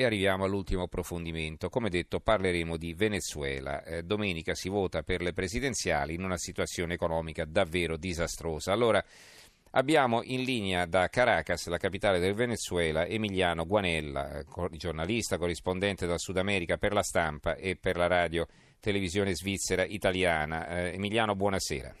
E arriviamo all'ultimo approfondimento. Come detto, parleremo di Venezuela. Eh, domenica si vota per le presidenziali in una situazione economica davvero disastrosa. Allora, abbiamo in linea da Caracas, la capitale del Venezuela, Emiliano Guanella, giornalista, corrispondente dal Sud America per la stampa e per la radio televisione svizzera italiana. Eh, Emiliano, buonasera.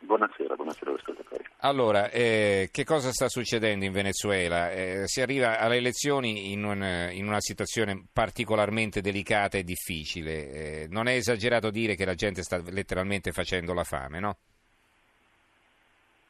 Buonasera, buonasera ascoltatori. Allora, eh, che cosa sta succedendo in Venezuela? Eh, si arriva alle elezioni in, un, in, una situazione particolarmente delicata e difficile. Eh, non è esagerato dire che la gente sta letteralmente facendo la fame, no?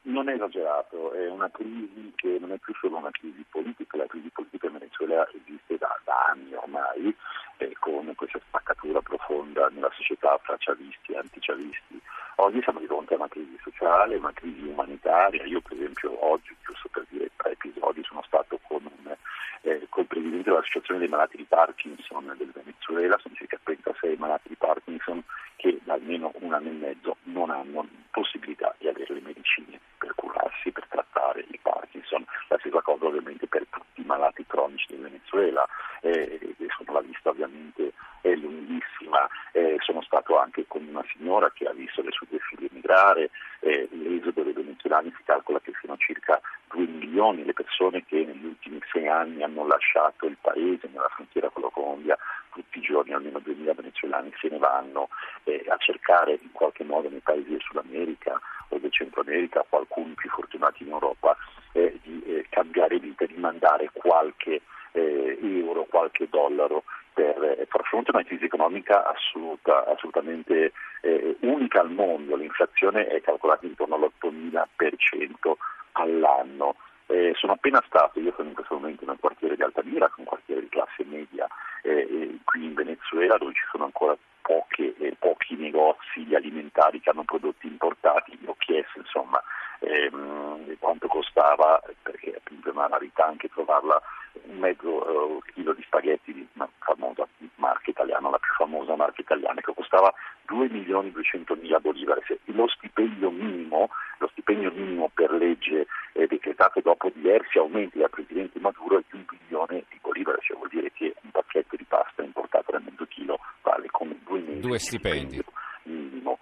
Non è esagerato, è una crisi che non è più solo una crisi politica, la crisi politica in Venezuela esiste da, da anni ormai, eh, con questa spaccatura profonda nella società fra chavisti e antichavisti. Oggi siamo di fronte a una crisi sociale, una crisi umanitaria. Io per esempio oggi, giusto per dire tre episodi, sono stato con, un, eh, con il presidente dell'Associazione dei malati di Parkinson del Venezuela, sono circa 36 malati di Parkinson che da almeno un anno e mezzo non hanno possibilità di avere le medicine per curarsi, per trattare il Parkinson. La stessa cosa ovviamente per tutti i malati cronici del Venezuela, eh, sono la lista ovviamente è lunghissima, eh, sono stato anche con una signora che ha visto le sue figlie emigrare, eh, l'esodo dei venezuelani si calcola che siano circa 2 milioni le persone che negli ultimi sei anni hanno lasciato il paese nella frontiera con la Colombia, tutti i giorni almeno 2.000 venezuelani se ne vanno eh, a cercare in qualche modo nei paesi del Sud America o del Centro America, qualcuno più fortunati in Europa, eh, di eh, cambiare vita, di mandare qualche eh, euro, qualche dollaro per eh, far fronte a una crisi economica assoluta, assolutamente eh, unica al mondo. L'inflazione è calcolata intorno all'8.000% all'anno. Eh, sono appena stato, io sono in questo momento nel quartiere di Altamira, un quartiere di classe media eh, qui in Venezuela dove ci sono ancora poche, eh, pochi negozi alimentari che hanno prodotti importati. Io ho chiesto insomma ehm, quanto costava, perché appunto è una rarità anche trovarla un mezzo eh, chilo di spaghetti di una famosa marca italiana, la più famosa marca italiana, che costava 2 milioni 200 mila bolivare. Lo stipendio minimo, lo stipendio minimo per legge eh, decretato dopo diversi aumenti dal Presidente Maduro è di un milione di bolivare, cioè vuol dire che un pacchetto di pasta importato da mezzo chilo vale come due mesi due stipendi. minimo.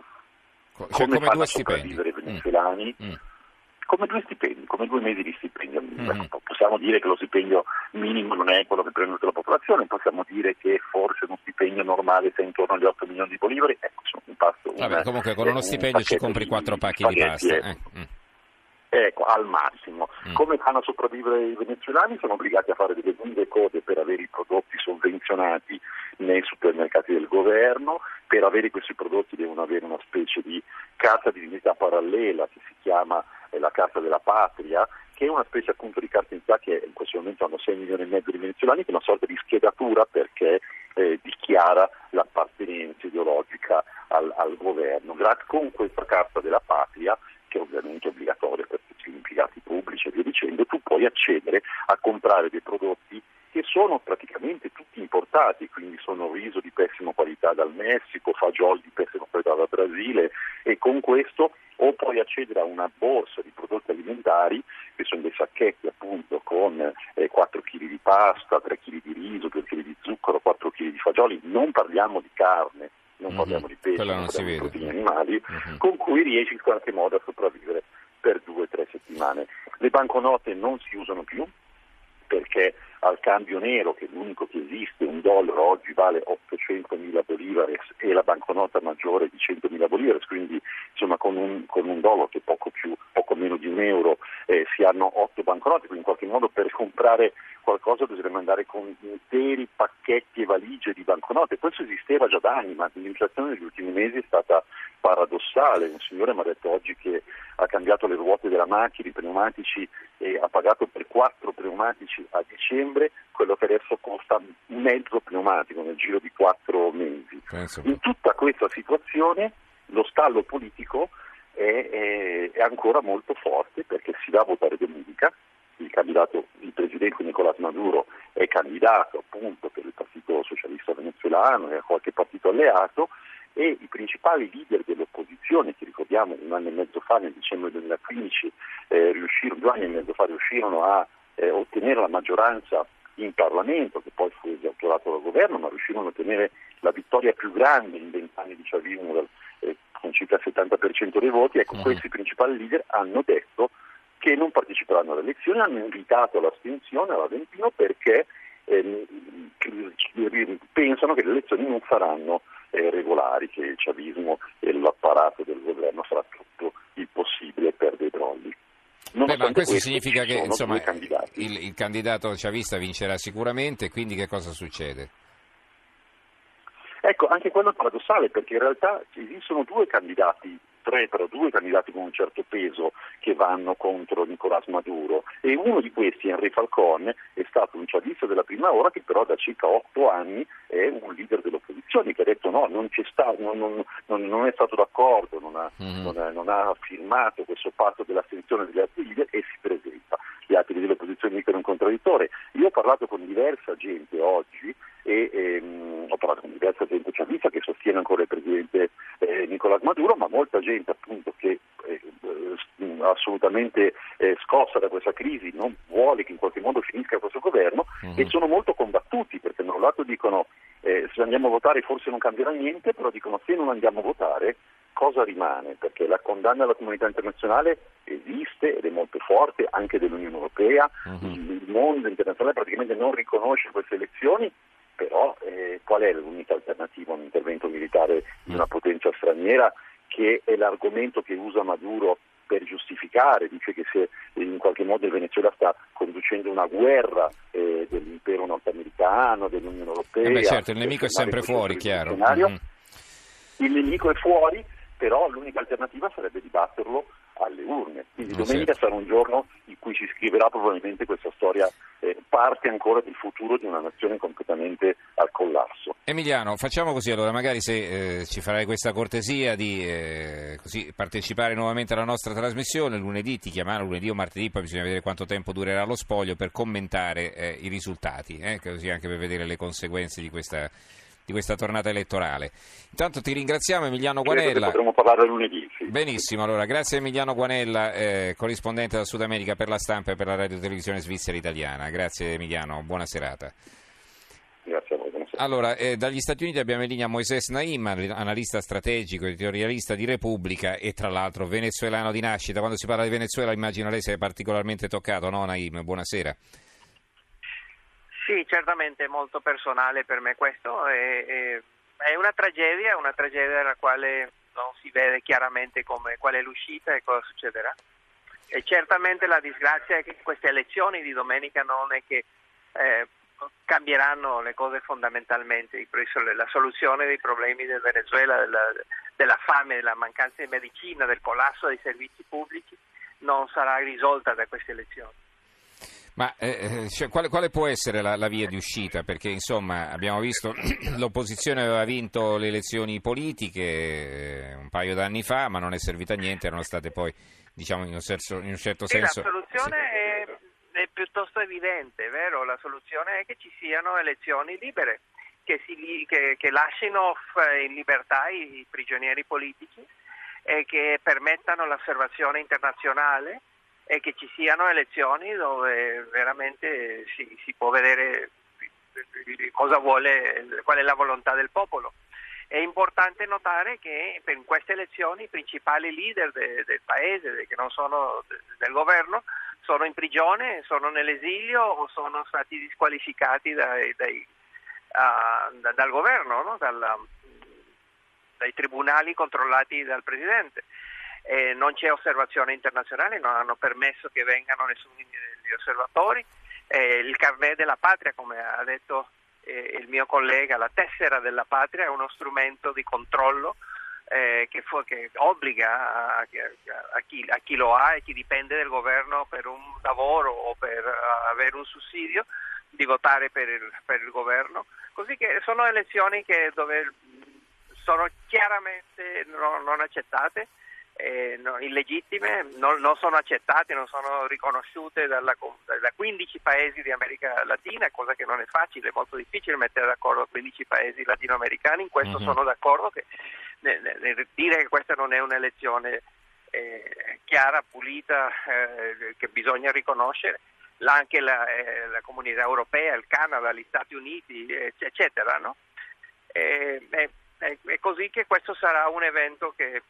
Cioè, come, come due stipendi. i venezuelani? Mm. Mm come due stipendi, come due mesi di stipendio minimo. Mm. Possiamo dire che lo stipendio minimo non è quello che prende tutta la popolazione, possiamo dire che forse uno stipendio normale sia intorno agli 8 milioni di bolivare, ecco, sono un pasto. Vabbè, comunque con uno stipendio ci compri quattro pacchi di pasta. Eh. Ecco, al massimo. Mm. Come fanno a sopravvivere i venezuelani? Sono obbligati a fare delle lunghe code per avere i prodotti sovvenzionati nei supermercati del governo, per avere questi prodotti devono avere una specie di carta di identità parallela che si chiama eh, la Carta della Patria, che è una specie appunto di carta d'identità che in questo momento hanno 6 milioni e mezzo di venezuelani, che è una sorta di schedatura perché eh, dichiara l'appartenenza ideologica al, al governo. Grazie con questa Carta della Patria che ovviamente è obbligatoria per tutti gli impiegati pubblici e via dicendo, tu puoi accedere a comprare dei prodotti che sono praticamente tutti importati, quindi sono riso di pessima qualità dal Messico, fagioli di pessima qualità dal Brasile e questo o puoi accedere a una borsa di prodotti alimentari che sono dei sacchetti appunto con eh, 4 kg di pasta, 3 kg di riso, 2 kg di zucchero, 4 kg di fagioli, non parliamo di carne, non mm-hmm. parliamo di pesce, non parliamo di proteine animali, mm-hmm. con cui riesci in qualche modo a sopravvivere per due o tre settimane. Le banconote non si usano più perché al cambio nero, che è l'unico che esiste, un dollaro oggi vale 800.000 bolivares e la banconota maggiore di 100.000 bolivares, quindi insomma con un, con un dollaro che è poco, più, poco meno di un euro eh, si hanno otto banconote, quindi in qualche modo per comprare qualcosa bisogna andare con interi pacchetti e valigie di banconote. Questo esisteva già da anni, ma l'inflazione negli ultimi mesi è stata paradossale. Un signore mi ha detto oggi che ha cambiato le ruote della macchina, i pneumatici e ha pagato per quattro pneumatici a dicembre quello che adesso costa mezzo pneumatico nel giro di quattro mesi. Penso. In tutta questa situazione lo stallo politico è, è, è ancora molto forte perché si va a votare domenica il candidato, il presidente Nicolás Maduro è candidato appunto per il Partito Socialista Venezuelano e a qualche partito alleato e i principali leader dell'opposizione, che ricordiamo un anno e mezzo fa, nel dicembre 2015, eh, riuscirono, due anni e mezzo fa riuscirono a eh, ottenere la maggioranza in Parlamento, che poi fu esatturato dal governo, ma riuscirono a ottenere la vittoria più grande in vent'anni di chavismo eh, con circa il 70% dei voti, ecco, uh-huh. questi principali leader hanno detto che non parteciperanno alle elezioni, hanno invitato all'astensione all'Aventino perché eh, pensano che le elezioni non saranno eh, regolari, che il chavismo e l'apparato del governo farà tutto il possibile. Beh, ma questo significa che insomma, il, il candidato chavista vincerà sicuramente, quindi che cosa succede? Ecco, anche quello è paradossale perché in realtà esistono due candidati tre però due candidati con un certo peso che vanno contro Nicolás Maduro e uno di questi, Henry Falcone, è stato un chavista della prima ora che però da circa otto anni è un leader dell'opposizione che ha detto no, non, stato, non, non, non è stato d'accordo, ha, mm-hmm. non, ha, firmato questo patto dell'astensione degli altri leader e si presenta. Gli altri dell'opposizione dicono un contraddittorio. Io ho parlato con diversa gente oggi e ehm, ho parlato con diversa gente chavista che sostiene ancora il presidente Nicolás Maduro, ma molta gente appunto che è eh, assolutamente eh, scossa da questa crisi non vuole che in qualche modo finisca questo governo uh-huh. e sono molto combattuti perché da un lato dicono eh, se andiamo a votare forse non cambierà niente, però dicono se non andiamo a votare cosa rimane? Perché la condanna della comunità internazionale esiste ed è molto forte, anche dell'Unione Europea, uh-huh. il mondo internazionale praticamente non riconosce queste elezioni però eh, qual è l'unica alternativa a un intervento militare di una potenza straniera che è l'argomento che usa Maduro per giustificare, dice che se in qualche modo il Venezuela sta conducendo una guerra eh, dell'impero nordamericano, dell'Unione Europea. Eh beh, certo, il nemico è sempre fuori, chiaro. Mm-hmm. Il nemico è fuori, però l'unica alternativa sarebbe di batterlo alle urne. Quindi eh, domenica certo. sarà un giorno in cui si scriverà probabilmente questa storia, parte ancora del futuro di una nazione completamente al collasso. Emiliano, facciamo così allora, magari se eh, ci farai questa cortesia di eh, così, partecipare nuovamente alla nostra trasmissione, lunedì ti chiameranno, lunedì o martedì, poi bisogna vedere quanto tempo durerà lo spoglio per commentare eh, i risultati, eh, così anche per vedere le conseguenze di questa di questa tornata elettorale. Intanto ti ringraziamo Emiliano Guanella. Potremmo parlare lunedì. Sì. Benissimo, allora grazie Emiliano Guanella, eh, corrispondente da Sud America per la stampa e per la radio televisione svizzera italiana. Grazie Emiliano, buona serata. Grazie a voi. Allora, eh, dagli Stati Uniti abbiamo in linea Moises Naim, analista strategico, editorialista di Repubblica e tra l'altro venezuelano di nascita. Quando si parla di Venezuela immagino lei sia particolarmente toccato, no Naim? Buonasera. Sì, certamente è molto personale per me questo, è, è, una tragedia, una tragedia della quale non si vede chiaramente come, qual è l'uscita e cosa succederà. E certamente la disgrazia è che queste elezioni di domenica non è che eh, cambieranno le cose fondamentalmente, la soluzione dei problemi del Venezuela, della, della fame, della mancanza di medicina, del collasso dei servizi pubblici non sarà risolta da queste elezioni. Ma eh, eh, cioè, quale, quale, può essere la, la, via di uscita? Perché insomma abbiamo visto l'opposizione aveva vinto le elezioni politiche eh, un paio d'anni fa, ma non è servita a niente, erano state poi, diciamo in un, senso, in un certo senso. La soluzione sì. è, è, piuttosto evidente, vero? La soluzione è che ci siano elezioni libere, che, si, che, che lasciano in libertà i, i prigionieri politici e che permettano l'osservazione internazionale e che ci siano elezioni dove veramente si, si può vedere cosa vuole, qual è la volontà del popolo. È importante notare che in queste elezioni i principali leader de, del paese, che non sono del governo, sono in prigione, sono nell'esilio o sono stati disqualificati dai, dai, uh, da, dal governo, no? Dalla, dai tribunali controllati dal presidente eh, non c'è osservazione internazionale, non hanno permesso che vengano nessuno degli osservatori. Eh, il carnet della patria, come ha detto eh, il mio collega, la tessera della patria è uno strumento di controllo eh, che, fu, che, obbliga a, a, chi, a, chi, lo ha e chi dipende dal governo per un lavoro o per avere un sussidio di votare per il, per il, governo. Così che sono elezioni che, dove sono chiaramente no, non accettate eh, no, illegittime, non, non, sono accettate, non sono riconosciute dalla, da 15 paesi di America Latina, cosa che non è facile, è molto difficile mettere d'accordo 15 paesi latinoamericani, in questo mm-hmm. sono d'accordo che nel, nel dire che questa non è un'elezione eh, chiara, pulita, eh, che bisogna riconoscere, anche la, eh, la, comunità europea, il Canada, gli Stati Uniti, eccetera. No? E, è, è, così che questo sarà un evento che,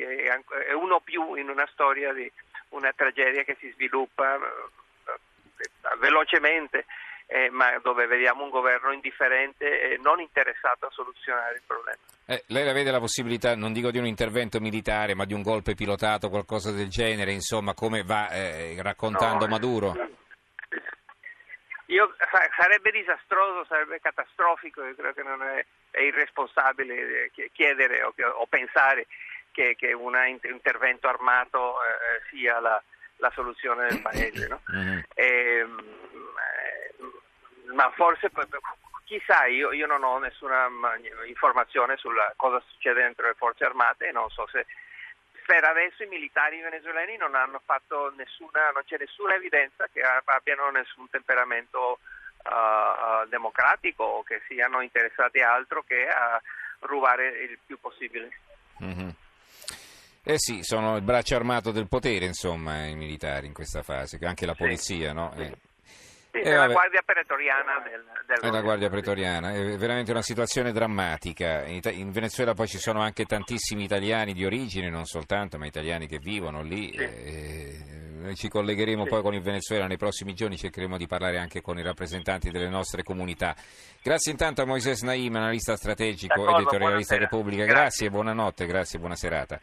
che, è uno più in una storia di una tragedia che si sviluppa eh, velocemente eh, ma dove vediamo un governo indifferente e non interessato a soluzionare il problema. Eh, lei la vede la possibilità, non dico di un intervento militare, ma di un golpe pilotato, qualcosa del genere, insomma, come va eh, raccontando no, Maduro? Io, sarebbe disastroso, sarebbe catastrofico, io credo che non è, è irresponsabile eh, chiedere o, o pensare che, che un intervento armato eh, sia la, la, soluzione del paese. No? Mm-hmm. E, ehm, ma forse chissà, io, io, non ho nessuna informazione su cosa succede dentro le forze armate e non so se per adesso i militari venezuelani non hanno fatto nessuna, non c'è nessuna evidenza che abbiano nessun temperamento uh, democratico o che siano interessati a altro che a rubare il più possibile. Mm-hmm. Eh sì, sono il braccio armato del potere, insomma, i militari in questa fase, anche la polizia, sì, no? Eh. Sì, è la guardia pretoriana del, del È la guardia pretoriana, è veramente una situazione drammatica. In, in, Venezuela poi ci sono anche tantissimi italiani di origine, non soltanto, ma italiani che vivono lì. Sì. Eh, noi ci collegheremo sì. poi con il Venezuela nei prossimi giorni, cercheremo di parlare anche con i rappresentanti delle nostre comunità. Grazie intanto a Moises Naim, analista strategico, editorialista Repubblica. Grazie. grazie, buonanotte, grazie, buona serata.